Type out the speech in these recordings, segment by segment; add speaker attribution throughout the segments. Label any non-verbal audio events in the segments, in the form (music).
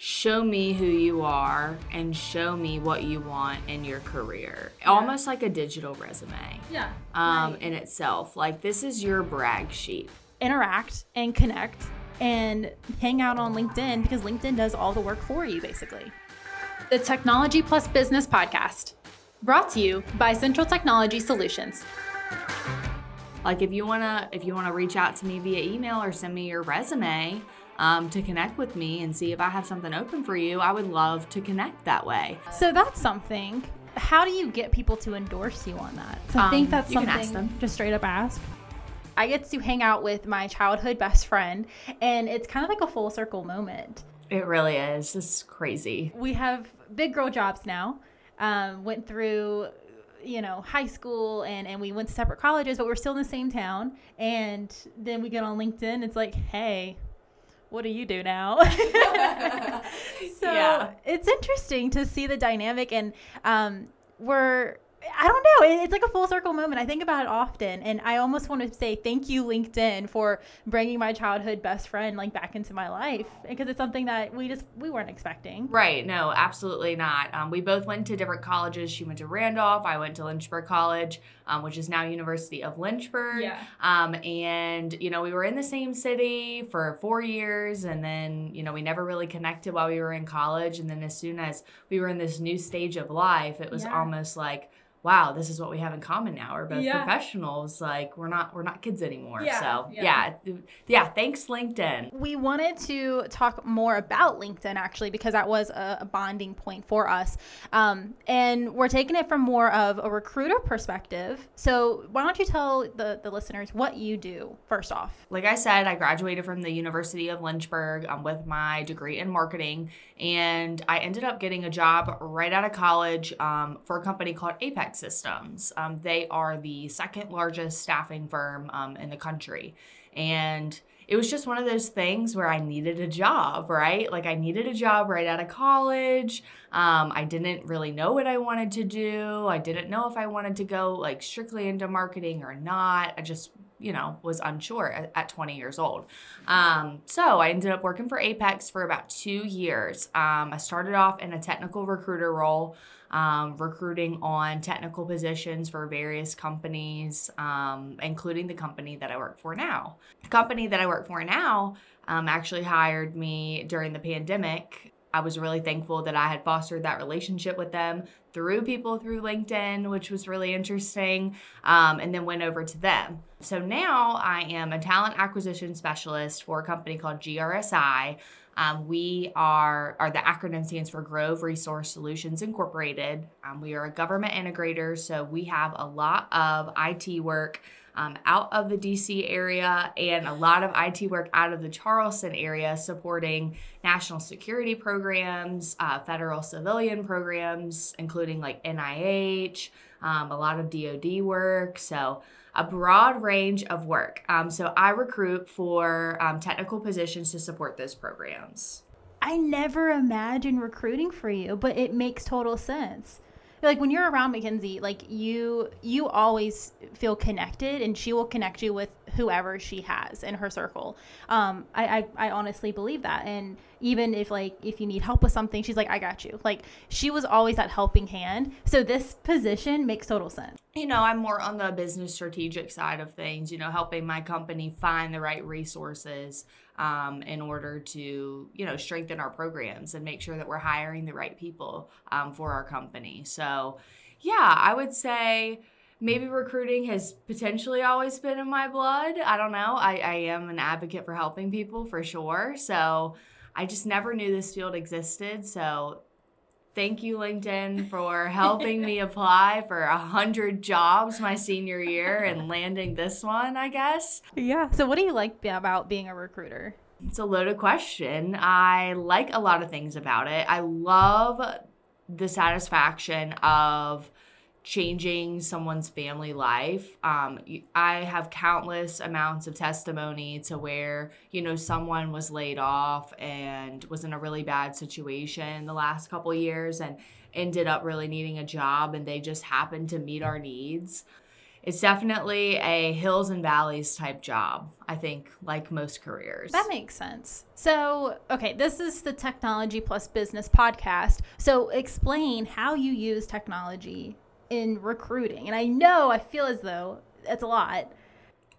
Speaker 1: show me who you are and show me what you want in your career. Almost like a digital resume.
Speaker 2: Yeah.
Speaker 1: Um,
Speaker 2: right.
Speaker 1: in itself. Like this is your brag sheet.
Speaker 2: interact and connect and hang out on LinkedIn because LinkedIn does all the work for you, basically. The Technology Plus Business Podcast, brought to you by Central Technology Solutions.
Speaker 1: Like if you wanna if you wanna reach out to me via email or send me your resume um, to connect with me and see if I have something open for you, I would love to connect that way.
Speaker 2: So that's something. How do you get people to endorse you on that? So I
Speaker 1: Um,
Speaker 2: think that's
Speaker 1: you can
Speaker 2: something
Speaker 1: ask them.
Speaker 2: just straight up ask. I get to hang out with my childhood best friend, and it's kind of like a full circle moment.
Speaker 1: It really is. This is crazy.
Speaker 2: we have big girl jobs now. Um, went through, you know, high school and, and we went to separate colleges, but we're still in the same town. And then we get on LinkedIn. It's like, hey, what do you do now? (laughs) (laughs) so
Speaker 1: Yeah.
Speaker 2: it's interesting to see the dynamic and um, we're I don't know. It's like a full circle moment. I think about it often, and I almost want to say thank you, LinkedIn, for bringing my childhood best friend like back into my life because it's something that we just we weren't expecting.
Speaker 1: Right. No, absolutely not. Um, we both went to different colleges. She went to Randolph. I went to Lynchburg College, um, which is now University of Lynchburg.
Speaker 2: Yeah.
Speaker 1: Um, and, you know, we were in the same city for four years. And then, you know, we never really connected while we were in college. And then as soon as we were in this new stage of life, it was
Speaker 2: Yeah.
Speaker 1: almost like, wow, this is what we have in common now. We're both
Speaker 2: Yeah.
Speaker 1: professionals. Like we're not we're not kids anymore.
Speaker 2: Yeah,
Speaker 1: So
Speaker 2: yeah.
Speaker 1: yeah. yeah, thanks LinkedIn.
Speaker 2: We wanted to talk more about LinkedIn actually because that was a, a bonding point for us. Um, and we're taking it from more of a recruiter perspective. So, why don't you tell the, the listeners what you do first off?
Speaker 1: like I said, I graduated from the University of Lynchburg um, with my degree in marketing, and I ended up getting a job right out of college um, for a company called Apex Systems. Um, they are the second largest staffing firm um, in the country, and it was just one of those things where I needed a job, right? Like I needed a job right out of college. Um, I didn't really know what I wanted to do. I didn't know if I wanted to go like strictly into marketing or not. I just, you know, was unsure at, at 20 years old. Um, so I ended up working for Apex for about two years. Um, I started off in a technical recruiter role. Um, recruiting on technical positions for various companies, um, including the company that I work for now. The company that I work for now um, actually hired me during the pandemic. I was really thankful that I had fostered that relationship with them through people through LinkedIn, which was really interesting, um, and then went over to them. So now I am a talent acquisition specialist for a company called GRSI. Um, we are, are the acronym stands for Global Resource Solutions Incorporated. Um, we are a government integrator, so we have a lot of IT work um, out of the DC area and a lot of IT work out of the Charleston area supporting national security programs, uh, federal civilian programs, including like NIH, um, a lot of DoD work. So, a broad range of work. Um, so, I recruit for um, technical positions to support those programs.
Speaker 2: I never imagined recruiting for you, but it makes total sense. Like when you're around Mackenzie, like you you always feel connected and she will connect you with whoever she has in her circle. Um, I, I, I honestly believe that. And even if like if you need help with something, she's like, I got you. Like she was always that helping hand. So this position makes total sense.
Speaker 1: you know, I'm more on the business strategic side of things, you know, helping my company find the right resources um, in order to, you know, strengthen our programs and make sure that we're hiring the right people um, for our company. So, yeah, I would say maybe recruiting has potentially always been in my blood. I don't know. I, I am an advocate for helping people for sure. So, I just never knew this field existed. So, thank you linkedin for helping me apply for a hundred jobs my senior year and landing this one i guess
Speaker 2: Yeah. So what do you like about being a recruiter?
Speaker 1: it's a loaded question i like a lot of things about it i love the satisfaction of changing someone's family life. Um, I have countless amounts of testimony to where, you know, someone was laid off and was in a really bad situation the last couple years and ended up really needing a job and they just happened to meet our needs. it's definitely a hills and valleys type job, I think, like most careers.
Speaker 2: That makes sense. So, okay, this is the Technology Plus Business podcast. So, explain how you use technology in recruiting. And I know, I feel as though it's a lot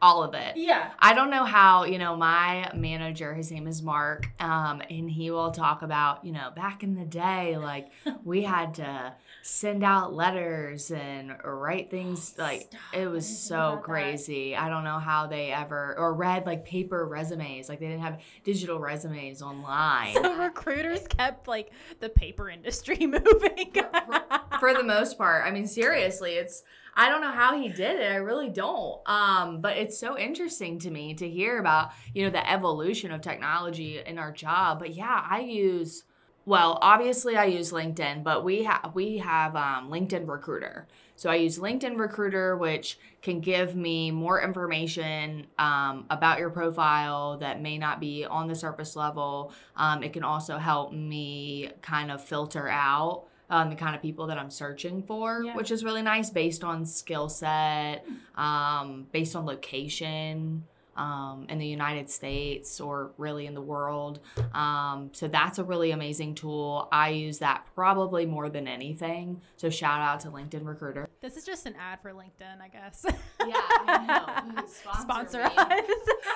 Speaker 1: all of it.
Speaker 2: Yeah.
Speaker 1: I don't know how, you know, my manager, his name is Mark, um, and he will talk about, you know, back in the day, like (laughs) we had to send out letters and write things like Stop. it was so crazy. That. I don't know how they ever or read like paper resumes. Like they didn't have digital resumes online.
Speaker 2: So recruiters kept like the paper industry (laughs) moving.
Speaker 1: for, for the most part. I mean, seriously, it's I don't know how he did it. I really don't. Um, but it's so interesting to me to hear about, you know, the evolution of technology in our job. But yeah, I use well, obviously I use LinkedIn, but we have we have um, LinkedIn Recruiter. So I use LinkedIn Recruiter, which can give me more information um, about your profile that may not be on the surface level. Um, it can also help me kind of filter out um, the kind of people that I'm searching for, yeah. which is really nice based on skill set, um, based on location um, in the United States or really in the world. Um, so that's a really amazing tool. I use that probably more than anything. So shout out to LinkedIn Recruiter.
Speaker 2: This is just an ad for LinkedIn, I guess.
Speaker 1: Yeah, I know. (laughs) Sponsor, Sponsor (laughs) us.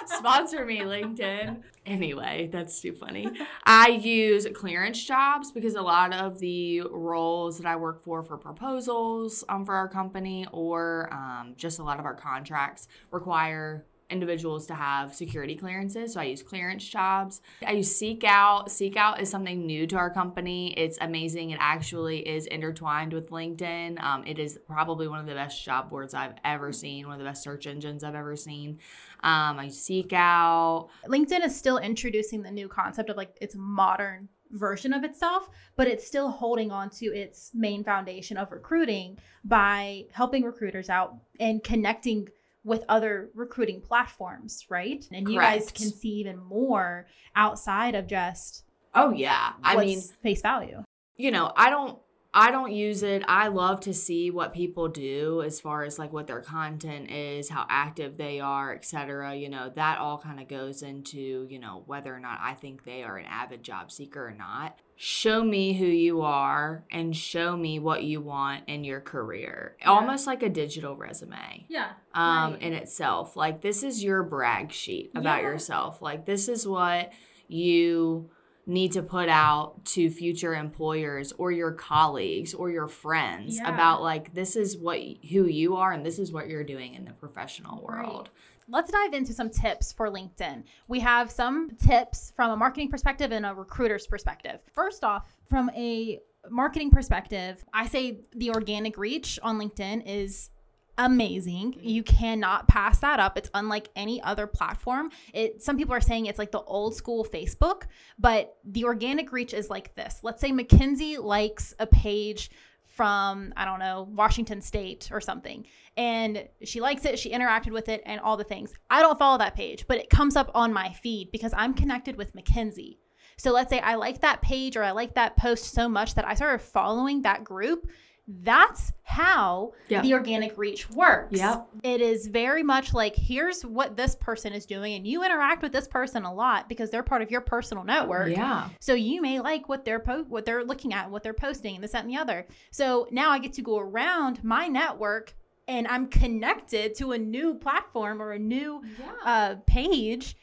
Speaker 1: Sponsor me, LinkedIn. Anyway, that's too funny. I use clearance jobs because a lot of the roles that I work for for proposals um, for our company or um, just a lot of our contracts require individuals to have security clearances. So I use clearance jobs. I use SeekOut. Seek Out is something new to our company. It's amazing. It actually is intertwined with LinkedIn. Um, it is probably one of the best job boards I've ever seen, one of the best search engines I've ever seen. Um, I SeekOut.
Speaker 2: LinkedIn is still introducing the new concept of like its modern version of itself, but it's still holding on to its main foundation of recruiting by helping recruiters out and connecting with other recruiting platforms, right? And you guys can see even more outside of just
Speaker 1: Oh yeah. I mean
Speaker 2: face value.
Speaker 1: You know, I don't I don't use it. I love to see what people do as far as like what their content is, how active they are, etc. You know, that all kind of goes into, you know, whether or not I think they are an avid job seeker or not. Show me who you are and show me what you want in your career. Yeah. Almost like a digital resume.
Speaker 2: Yeah.
Speaker 1: Um right. in itself. Like this is your brag sheet about yeah. yourself. Like this is what you need to put out to future employers or your colleagues or your friends yeah. about like this is what who you are and this is what you're doing in the professional world. Right.
Speaker 2: Let's dive into some tips for LinkedIn. We have some tips from a marketing perspective and a recruiter's perspective. First off, from a marketing perspective, I say the organic reach on LinkedIn is amazing. Mm-hmm. You cannot pass that up. It's unlike any other platform. It some people are saying it's like the old school Facebook, but the organic reach is like this. Let's say Mackenzie likes a page from I don't know, Washington State or something. And she likes it, she interacted with it and all the things. I don't follow that page, but it comes up on my feed because I'm connected with Mackenzie. So let's say I like that page or I like that post so much that I started following that group that's how yep. the organic reach works.
Speaker 1: Yep.
Speaker 2: It is very much like here's what this person is doing and you interact with this person a lot because they're part of your personal network.
Speaker 1: Yeah.
Speaker 2: So you may like what they're po- what they're looking at, what they're posting, and this that and the other. So now I get to go around my network and I'm connected to a new platform or a new yeah. uh, page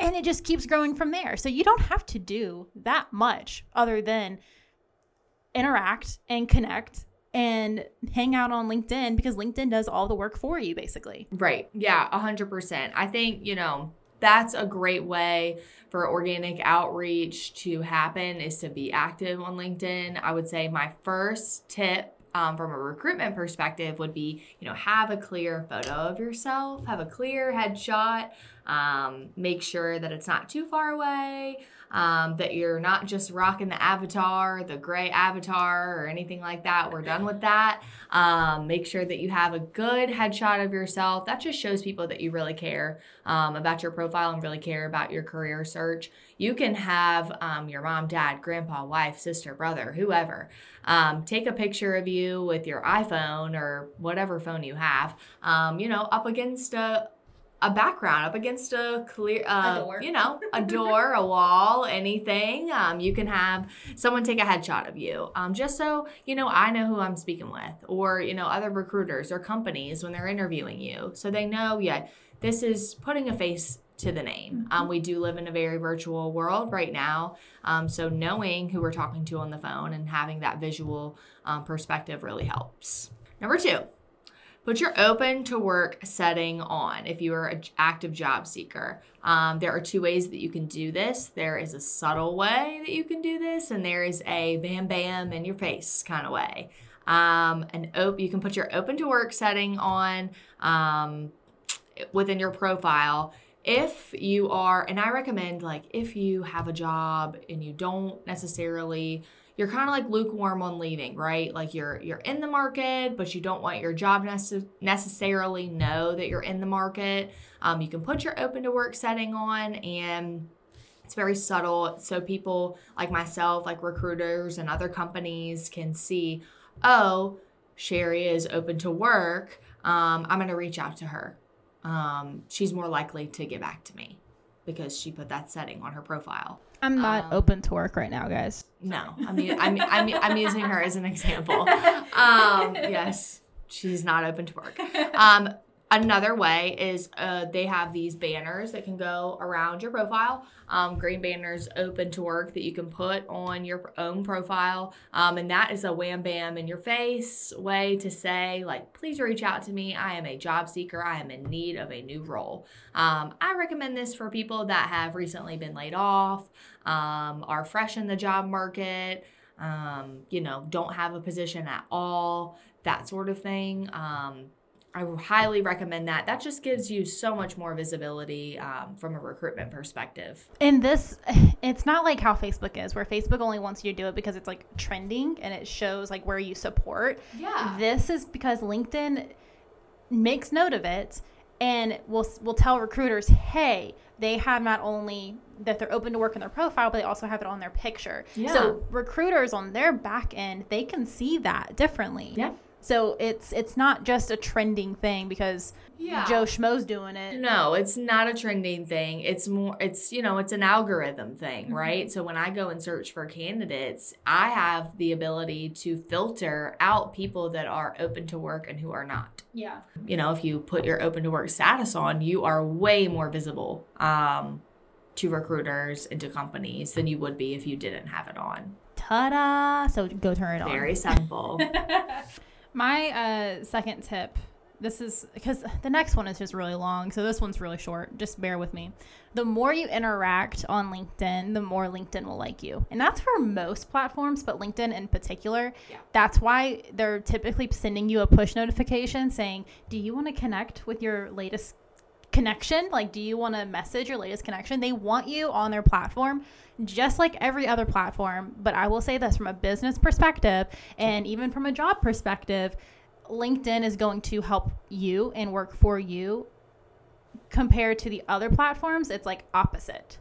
Speaker 2: and it just keeps growing from there. So you don't have to do that much other than interact and connect and hang out on LinkedIn because LinkedIn does all the work for you basically.
Speaker 1: Right. Yeah, 100%. I think, you know, that's a great way for organic outreach to happen is to be active on LinkedIn. I would say my first tip um, from a recruitment perspective would be you know have a clear photo of yourself have a clear headshot um, make sure that it's not too far away um, that you're not just rocking the avatar, the gray avatar, or anything like that. We're done with that. Um, make sure that you have a good headshot of yourself. That just shows people that you really care um, about your profile and really care about your career search. You can have um, your mom, dad, grandpa, wife, sister, brother, whoever. Um, take a picture of you with your iPhone or whatever phone you have, um, you know, up against a, a background up against a clear, uh, a you know, a door, a wall, anything. Um, you can have someone take a headshot of you, um, just so you know I know who I'm speaking with, or you know, other recruiters or companies when they're interviewing you, so they know, yeah, this is putting a face to the name. Um, we do live in a very virtual world right now. Um, so knowing who we're talking to on the phone and having that visual um, perspective really helps. Number two, put your open to work setting on if you are an active job seeker. Um, there are two ways that you can do this. There is a subtle way that you can do this, and there is a bam bam in your face kind of way. Um, and op- you can put your open to work setting on um, within your profile if you are and i recommend like if you have a job and you don't necessarily you're kind of like lukewarm on leaving right? Like you're you're in the market but you don't want your job nece- necessarily know that you're in the market. Um, you can put your open to work setting on and it's very subtle. So people like myself like recruiters and other companies can see oh Sherri is open to work. Um, i'm going to reach out to her. Um, she's more likely to get back to me because she put that setting on her profile.
Speaker 2: I'm not um, open to work right now, guys.
Speaker 1: No, I mean, I'm, I'm, I'm using her as an example. (laughs) Um, yes, she's not open to work. Um, Another way is uh, they have these banners that can go around your profile. Um, green banners open to work that you can put on your own profile. Um, and that is a wham bam in your face way to say, like, please reach out to me. I am a job seeker. I am in need of a new role. Um, I recommend this for people that have recently been laid off, um, are fresh in the job market, um, you know, don't have a position at all, that sort of thing. I highly recommend that. That just gives you so much more visibility um, from a recruitment perspective.
Speaker 2: And this, (laughs) it's not like how Facebook is, where Facebook only wants you to do it because it's like trending and it shows like where you support.
Speaker 1: Yeah.
Speaker 2: This is because LinkedIn makes note of it and will will tell recruiters, hey, they have not only that they're open to work in their profile, but they also have it on their picture. Yeah. So recruiters on their back end, they can see that differently.
Speaker 1: Yeah.
Speaker 2: So it's it's not just a trending thing because yeah. Joe Schmo's doing it.
Speaker 1: No, it's not a trending thing. It's more it's you know, it's an algorithm thing, mm-hmm. right? So when I go and search for candidates, I have the ability to filter out people that are open to work and who are not.
Speaker 2: Yeah.
Speaker 1: You know, if you put your open to work status on, you are way more visible um to recruiters and to companies than you would be if you didn't have it on.
Speaker 2: Ta-da! So go turn it
Speaker 1: on. Very simple. (laughs)
Speaker 2: My uh, second tip this is because the next one is just really long. So this one's really short. Just bear with me. The more you interact on LinkedIn, the more LinkedIn will like you. And that's for most platforms, but LinkedIn in particular. Yeah. That's why they're typically sending you a push notification saying, Do you want to connect with your latest connection? Like, do you want to message your latest connection? They want you on their platform just like every other platform. But I will say this from a business perspective and even from a job perspective, LinkedIn is going to help you and work for you compared to the other platforms. It's like opposite.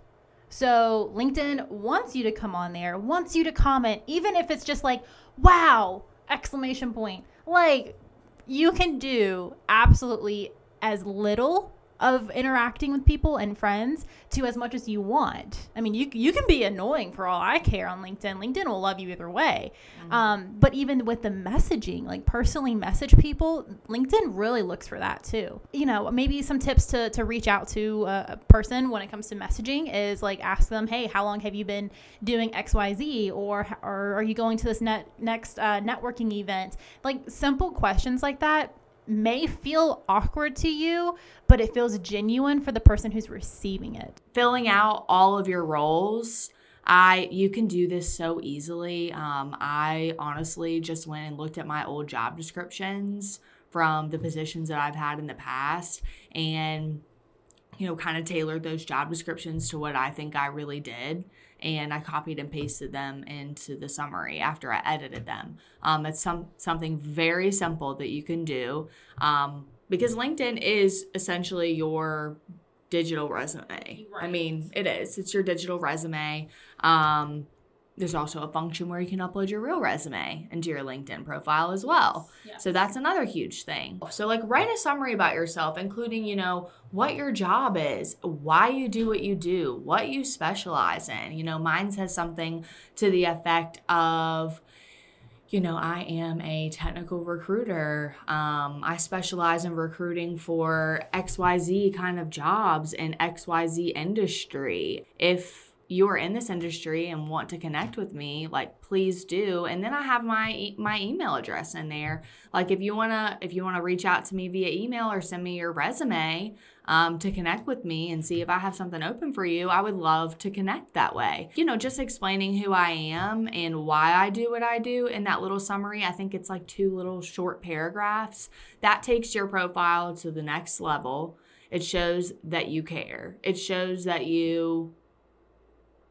Speaker 2: So LinkedIn wants you to come on there, wants you to comment, even if it's just like, wow, exclamation point. Like, you can do absolutely as little of interacting with people and friends to as much as you want. I mean, you you can be annoying for all I care on LinkedIn. LinkedIn will love you either way. Mm-hmm. Um, but even with the messaging, like personally message people, LinkedIn really looks for that too. You know, maybe some tips to to reach out to a person when it comes to messaging is like ask them, hey, how long have you been doing X Y Z, or or are you going to this net next uh, networking event? Like simple questions like that may feel awkward to you, but it feels genuine for the person who's receiving it.
Speaker 1: Filling out all of your roles. I you can do this so easily. Um, I honestly just went and looked at my old job descriptions from the positions that I've had in the past and you know, kind of tailored those job descriptions to what I think I really did. And I copied and pasted them into the summary after I edited them. Um, it's some something very simple that you can do um, because LinkedIn is essentially your digital resume. Right. I mean, it is. It's your digital resume. Um, there's also a function where you can upload your real resume into your LinkedIn profile as well. Yes. So that's another huge thing. So like write a summary about yourself including, you know, what your job is, why you do what you do, what you specialize in. You know, mine says something to the effect of you know, I am a technical recruiter. Um, I specialize in recruiting for XYZ kind of jobs in XYZ industry. If you are in this industry and want to connect with me, like please do. And then I have my my email address in there. Like if you wanna if you wanna reach out to me via email or send me your resume um, to connect with me and see if I have something open for you, I would love to connect that way. You know, just explaining who I am and why I do what I do in that little summary. I think it's like two little short paragraphs. That takes your profile to the next level. It shows that you care. It shows that you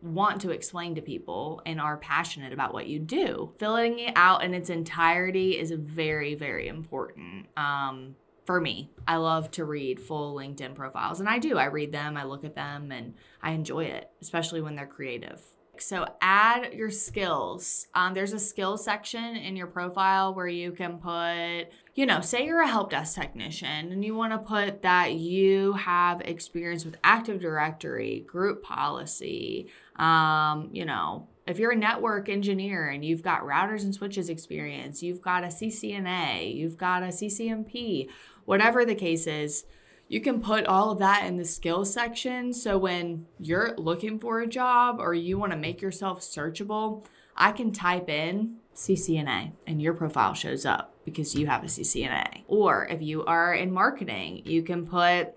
Speaker 1: want to explain to people and are passionate about what you do. Filling it out in its entirety is very, very important. Um, for me, I love to read full LinkedIn profiles, and I do. I read them, I look at them, and I enjoy it, especially when they're creative. So add your skills. Um, there's a skill section in your profile where you can put, you know, say you're a help desk technician and you want to put that you have experience with Active Directory, group policy, um, you know, if you're a network engineer and you've got routers and switches experience, you've got a CCNA, you've got a CCNP, whatever the case is, you can put all of that in the skills section. So when you're looking for a job or you want to make yourself searchable, I can type in CCNA and your profile shows up because you have a CCNA. Or if you are in marketing, you can put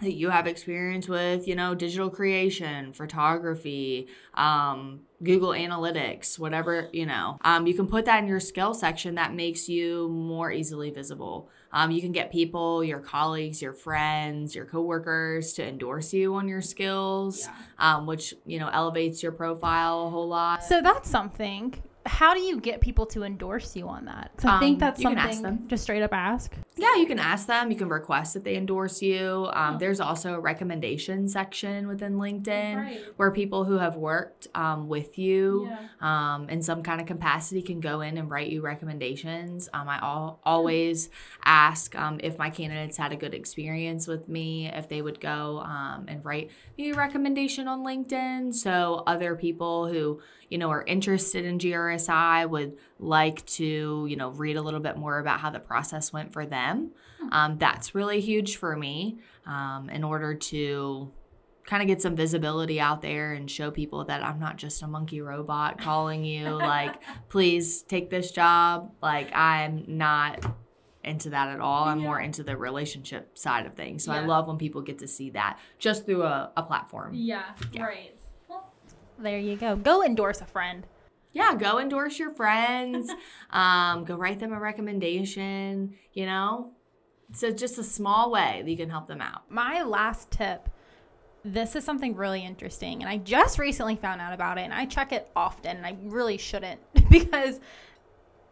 Speaker 1: that you have experience with, you know, digital creation, photography, um, Google Analytics, whatever, you know. Um, you can put that in your skill section that makes you more easily visible. Um, you can get people, your colleagues, your friends, your coworkers to endorse you on your skills, yeah. um, which, you know, elevates your profile a whole lot.
Speaker 2: So that's something how do you get people to endorse you on that? Because I um, think that's something just straight up ask.
Speaker 1: Yeah, you can ask them. You can request that they endorse you. Um, oh. There's also a recommendation section within LinkedIn right. where people who have worked um, with you yeah. Um, in some kind of capacity can go in and write you recommendations. Um, I al- always ask um, if my candidates had a good experience with me, if they would go and write me a recommendation on LinkedIn. So other people who you know, are interested in GRSI, would like to, you know, read a little bit more about how the process went for them. Hmm. Um, that's really huge for me um, in order to kind of get some visibility out there and show people that I'm not just a monkey robot calling you, (laughs) like, please take this job. Like, I'm not into that at all. I'm yeah. more into the relationship side of things. So yeah. I love when people get to see that just through a, a platform.
Speaker 2: Yeah, yeah. right. There you go. Go endorse a friend.
Speaker 1: Yeah, go endorse your friends. (laughs) um, go write them a recommendation. You know, so just a small way that you can help them out.
Speaker 2: My last tip. This is something really interesting, and I just recently found out about it, and I check it often, and I really shouldn't (laughs) because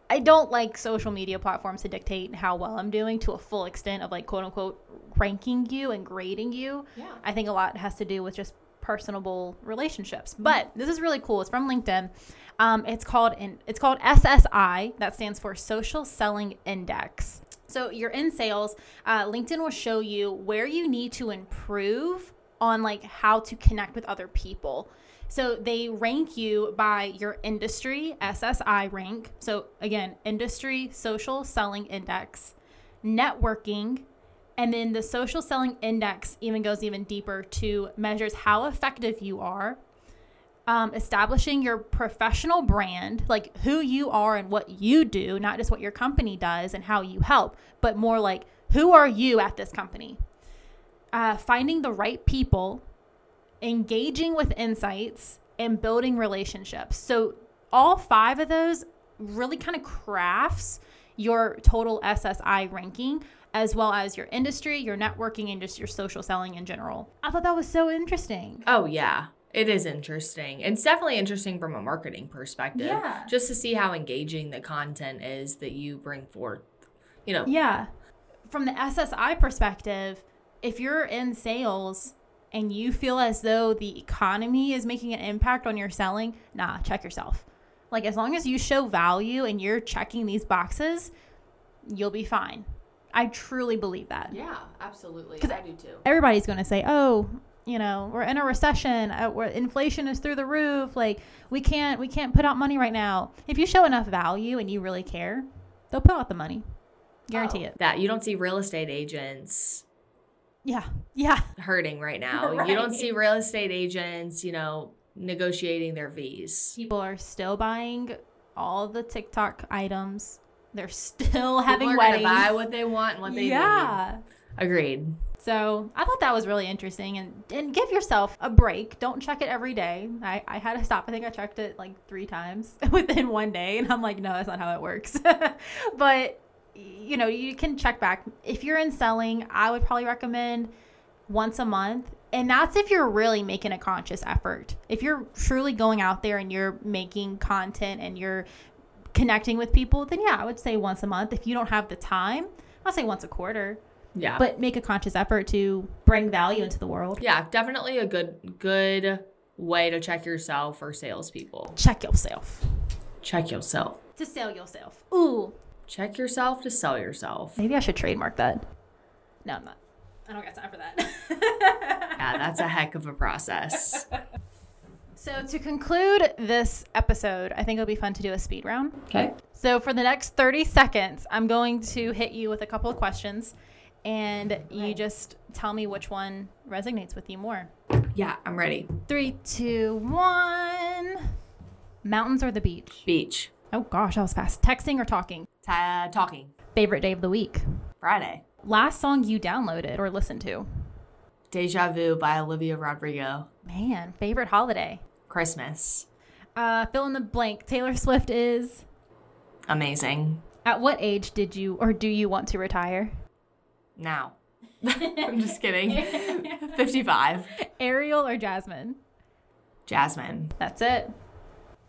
Speaker 2: I don't like social media platforms to dictate how well I'm doing to a full extent of like quote unquote ranking you and grading you. Yeah. I think a lot has to do with just personable relationships. But this is really cool. It's from LinkedIn. Um, it's called in, it's called SSI. That stands for Social Selling Index. So you're in sales. Uh, LinkedIn will show you where you need to improve on like how to connect with other people. So they rank you by your industry, SSI rank. So again, industry social selling index, networking, and then the social selling index even goes even deeper to measures how effective you are, um, establishing your professional brand, like who you are and what you do, not just what your company does and how you help, but more like who are you at this company? Uh, finding the right people, engaging with insights, and building relationships. So, all five of those really kind of crafts your total SSI ranking as well as your industry, your networking, and just your social selling in general. I thought that was so interesting.
Speaker 1: Oh, yeah. It is interesting. It's definitely interesting from a marketing perspective.
Speaker 2: Yeah.
Speaker 1: Just to see how engaging the content is that you bring forth. You know,
Speaker 2: Yeah. From the SSI perspective, if you're in sales and you feel as though the economy is making an impact on your selling, nah, check yourself. Like as long as you show value and you're checking these boxes, you'll be fine. I truly believe that.
Speaker 1: yeah, absolutely.
Speaker 2: 'Cause
Speaker 1: I do too.
Speaker 2: Everybody's going to say, "Oh, you know, we're in a recession. Uh, where inflation is through the roof. Like we can't we can't put out money right now." If you show enough value and you really care, they'll put out the money. Guarantee
Speaker 1: Oh,
Speaker 2: it.
Speaker 1: That you don't see real estate agents
Speaker 2: Yeah. Yeah.
Speaker 1: hurting right now. (laughs) You don't see real estate agents, you know, negotiating their fees.
Speaker 2: People are still buying all the TikTok items. They're still having
Speaker 1: People are
Speaker 2: weddings.
Speaker 1: buy what they want and what they
Speaker 2: yeah.
Speaker 1: need. Agreed.
Speaker 2: So I thought that was really interesting and, and give yourself a break. Don't check it every day. I, I had to stop. I think I checked it like three times (laughs) within one day. And I'm like, no, that's not how it works. (laughs) but, you know, you can check back. If you're in selling, I would probably recommend once a month. And that's if you're really making a conscious effort. If you're truly going out there and you're making content and you're connecting with people, then yeah, I would say once a month. If you don't have the time, I'll say once a quarter
Speaker 1: Yeah.
Speaker 2: but make a conscious effort to bring value into the world.
Speaker 1: yeah, definitely a good good way to check yourself for salespeople.
Speaker 2: Check yourself
Speaker 1: Check yourself.
Speaker 2: to sell yourself. Ooh,
Speaker 1: Check yourself to sell yourself.
Speaker 2: maybe I should trademark that. No, I'm not. I don't got time for that. (laughs)
Speaker 1: Yeah, that's a heck of a process. (laughs)
Speaker 2: so to conclude this episode, I think it'll be fun to do a speed round.
Speaker 1: Okay.
Speaker 2: So for the next 30 seconds, I'm going to hit you with a couple of questions and you just tell me which one resonates with you more.
Speaker 1: Yeah, I'm ready.
Speaker 2: Three, two, one. Mountains or the beach?
Speaker 1: Beach.
Speaker 2: Oh gosh, that was fast. Texting or talking?
Speaker 1: Ta- talking.
Speaker 2: Favorite day of the week?
Speaker 1: Friday.
Speaker 2: Last song you downloaded or listened to?
Speaker 1: Deja Vu by Olivia Rodrigo.
Speaker 2: Man, favorite holiday?
Speaker 1: Christmas.
Speaker 2: Uh, fill in the blank. Taylor Swift is.
Speaker 1: Amazing.
Speaker 2: At what age did you or do you want to retire?
Speaker 1: Now. (laughs) I'm just kidding. (laughs) 55.
Speaker 2: Ariel or Jasmine?
Speaker 1: Jasmine.
Speaker 2: That's it.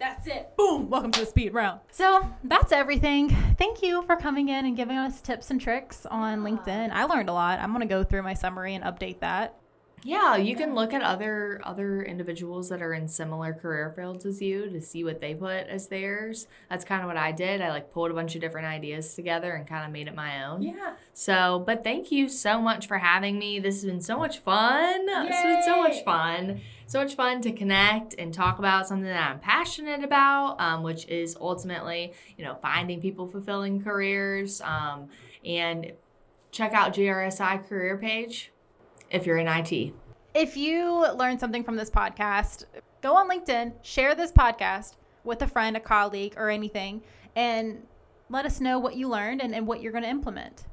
Speaker 2: That's it. Boom. Welcome to the speed round. So that's everything. Thank you for coming in and giving us tips and tricks on LinkedIn. I learned a lot. I'm going to go through my summary and update that.
Speaker 1: Yeah, you can look at other other individuals that are in similar career fields as you to see what they put as theirs. That's kind of what I did. I like pulled a bunch of different ideas together and kind of made it my own.
Speaker 2: Yeah.
Speaker 1: So, but thank you so much for having me. This has been so much fun. This has been so much
Speaker 2: Yay.
Speaker 1: fun. So much fun to connect and talk about something that I'm passionate about, um, which is ultimately, you know, finding people fulfilling careers. Um, and check out GRSI career page if you're in IT.
Speaker 2: If you learned something from this podcast, go on LinkedIn, share this podcast with a friend, a colleague, or anything, and let us know what you learned and, and what you're going to implement.